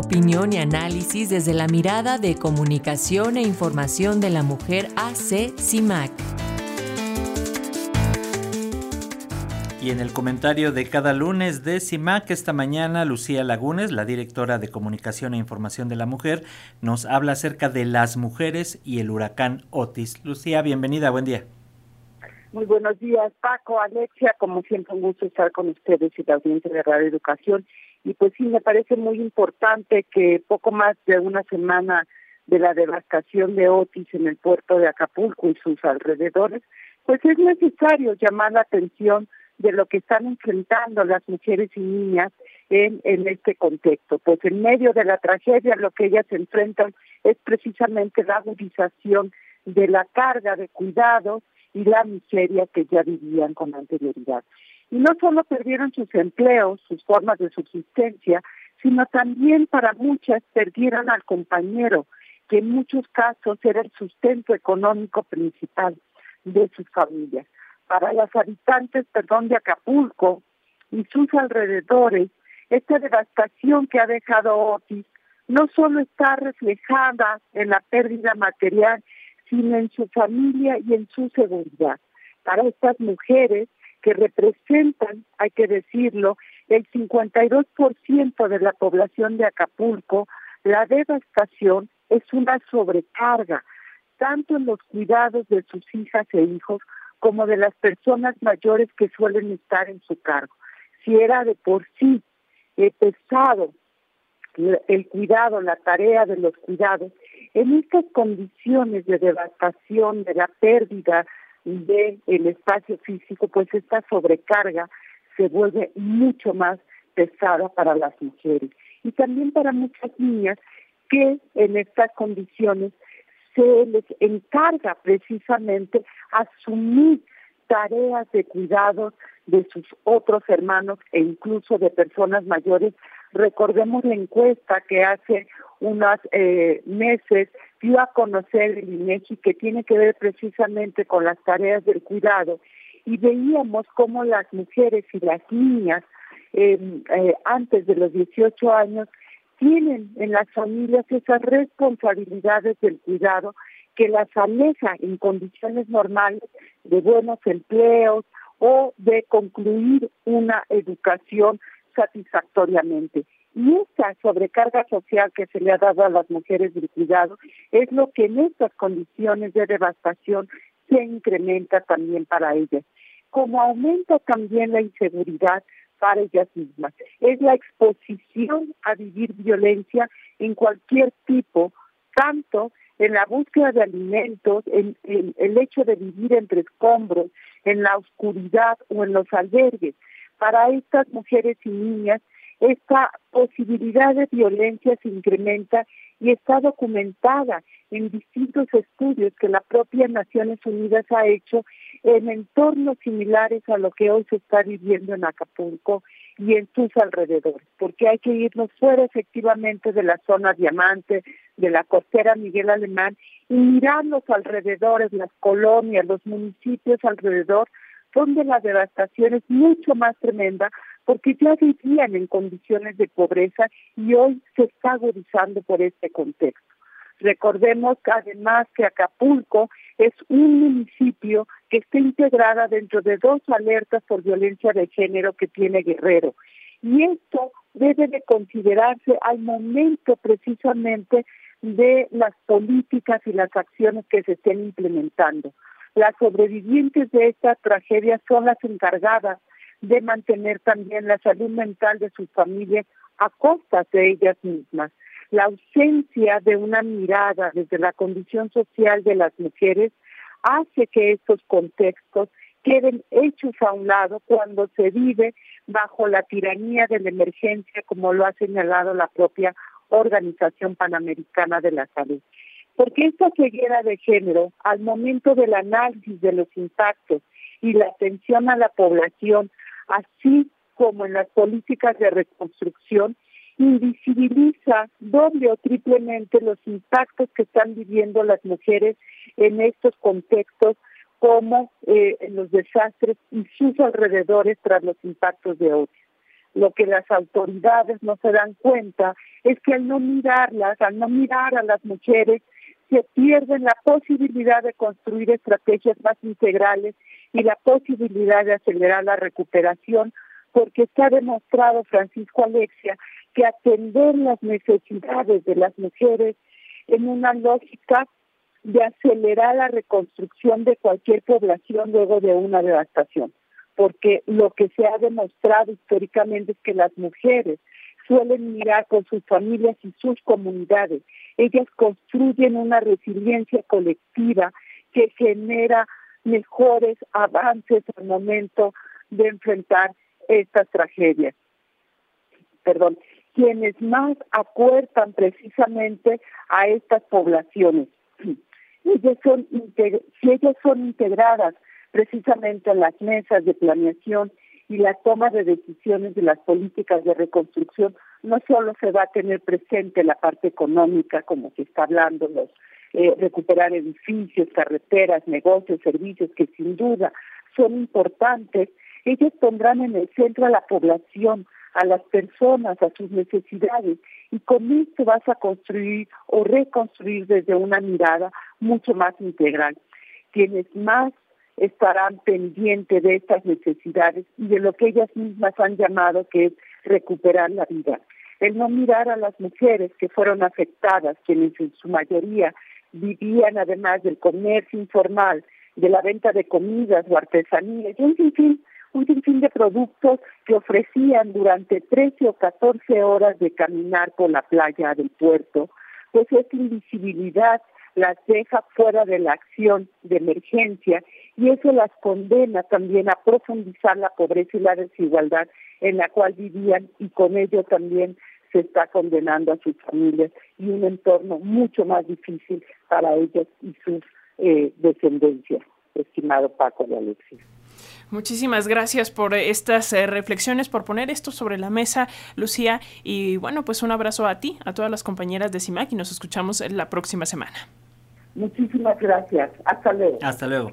opinión y análisis desde la mirada de comunicación e información de la mujer AC CIMAC. Y en el comentario de cada lunes de CIMAC, esta mañana Lucía Lagunes, la directora de Comunicación e Información de la Mujer, nos habla acerca de las mujeres y el huracán Otis. Lucía, bienvenida, buen día. Muy buenos días, Paco, Alexia, como siempre un gusto estar con ustedes y la audiencia de Radio Educación. Y pues sí, me parece muy importante que poco más de una semana de la devastación de Otis en el puerto de Acapulco y sus alrededores, pues es necesario llamar la atención de lo que están enfrentando las mujeres y niñas en, en este contexto. Pues en medio de la tragedia lo que ellas enfrentan es precisamente la agudización de la carga de cuidados y la miseria que ya vivían con anterioridad. Y no solo perdieron sus empleos, sus formas de subsistencia, sino también para muchas perdieron al compañero, que en muchos casos era el sustento económico principal de sus familias. Para las habitantes, perdón, de Acapulco y sus alrededores, esta devastación que ha dejado Otis no solo está reflejada en la pérdida material, sino en su familia y en su seguridad. Para estas mujeres que representan, hay que decirlo, el 52% de la población de Acapulco, la devastación es una sobrecarga, tanto en los cuidados de sus hijas e hijos como de las personas mayores que suelen estar en su cargo. Si era de por sí eh, pesado el cuidado, la tarea de los cuidados, en estas condiciones de devastación, de la pérdida del el espacio físico, pues esta sobrecarga se vuelve mucho más pesada para las mujeres y también para muchas niñas que en estas condiciones se les encarga precisamente asumir tareas de cuidado de sus otros hermanos e incluso de personas mayores. Recordemos la encuesta que hace unos eh, meses dio a conocer el INEGI que tiene que ver precisamente con las tareas del cuidado y veíamos cómo las mujeres y las niñas em, eh, antes de los 18 años tienen en las familias esas responsabilidades del cuidado que las aleja en condiciones normales de buenos empleos o de concluir una educación satisfactoriamente. Esa sobrecarga social que se le ha dado a las mujeres del cuidado es lo que en estas condiciones de devastación se incrementa también para ellas. Como aumenta también la inseguridad para ellas mismas. Es la exposición a vivir violencia en cualquier tipo, tanto en la búsqueda de alimentos, en, en, el hecho de vivir entre escombros, en la oscuridad o en los albergues. Para estas mujeres y niñas esta posibilidad de violencia se incrementa y está documentada en distintos estudios que la propia Naciones Unidas ha hecho en entornos similares a lo que hoy se está viviendo en Acapulco y en sus alrededores, porque hay que irnos fuera efectivamente de la zona diamante, de la costera Miguel Alemán y mirar los alrededores, las colonias, los municipios alrededor, donde la devastación es mucho más tremenda porque ya vivían en condiciones de pobreza y hoy se está agudizando por este contexto. Recordemos además que Acapulco es un municipio que está integrada dentro de dos alertas por violencia de género que tiene Guerrero. Y esto debe de considerarse al momento precisamente de las políticas y las acciones que se estén implementando. Las sobrevivientes de esta tragedia son las encargadas de mantener también la salud mental de sus familias a costa de ellas mismas. La ausencia de una mirada desde la condición social de las mujeres hace que estos contextos queden hechos a un lado cuando se vive bajo la tiranía de la emergencia, como lo ha señalado la propia Organización Panamericana de la Salud. Porque esta ceguera de género, al momento del análisis de los impactos y la atención a la población, así como en las políticas de reconstrucción, invisibiliza doble o triplemente los impactos que están viviendo las mujeres en estos contextos como eh, en los desastres y sus alrededores tras los impactos de odio. Lo que las autoridades no se dan cuenta es que al no mirarlas, al no mirar a las mujeres, se pierden la posibilidad de construir estrategias más integrales y la posibilidad de acelerar la recuperación, porque está demostrado, Francisco Alexia, que atender las necesidades de las mujeres en una lógica de acelerar la reconstrucción de cualquier población luego de una devastación, porque lo que se ha demostrado históricamente es que las mujeres suelen mirar con sus familias y sus comunidades. Ellas construyen una resiliencia colectiva que genera mejores avances al momento de enfrentar estas tragedias. Perdón, quienes más acuerpan precisamente a estas poblaciones. Ellas son, si ellas son integradas precisamente en las mesas de planeación y la toma de decisiones de las políticas de reconstrucción, no solo se va a tener presente la parte económica, como se está hablando, los eh, recuperar edificios, carreteras, negocios, servicios, que sin duda son importantes, ellos pondrán en el centro a la población, a las personas, a sus necesidades, y con esto vas a construir o reconstruir desde una mirada mucho más integral. Quienes más estarán pendientes de estas necesidades y de lo que ellas mismas han llamado que es recuperar la vida. El no mirar a las mujeres que fueron afectadas, quienes en su mayoría vivían además del comercio informal, de la venta de comidas o artesanías, y un sinfín, un sinfín de productos que ofrecían durante 13 o 14 horas de caminar por la playa del puerto, pues esta invisibilidad las deja fuera de la acción de emergencia y eso las condena también a profundizar la pobreza y la desigualdad en la cual vivían y con ello también se está condenando a sus familias y un entorno mucho más difícil para ellos y sus eh, descendencias, estimado Paco de Alexis. Muchísimas gracias por estas eh, reflexiones, por poner esto sobre la mesa, Lucía. Y bueno, pues un abrazo a ti, a todas las compañeras de CIMAC y nos escuchamos la próxima semana. Muchísimas gracias. Hasta luego. Hasta luego.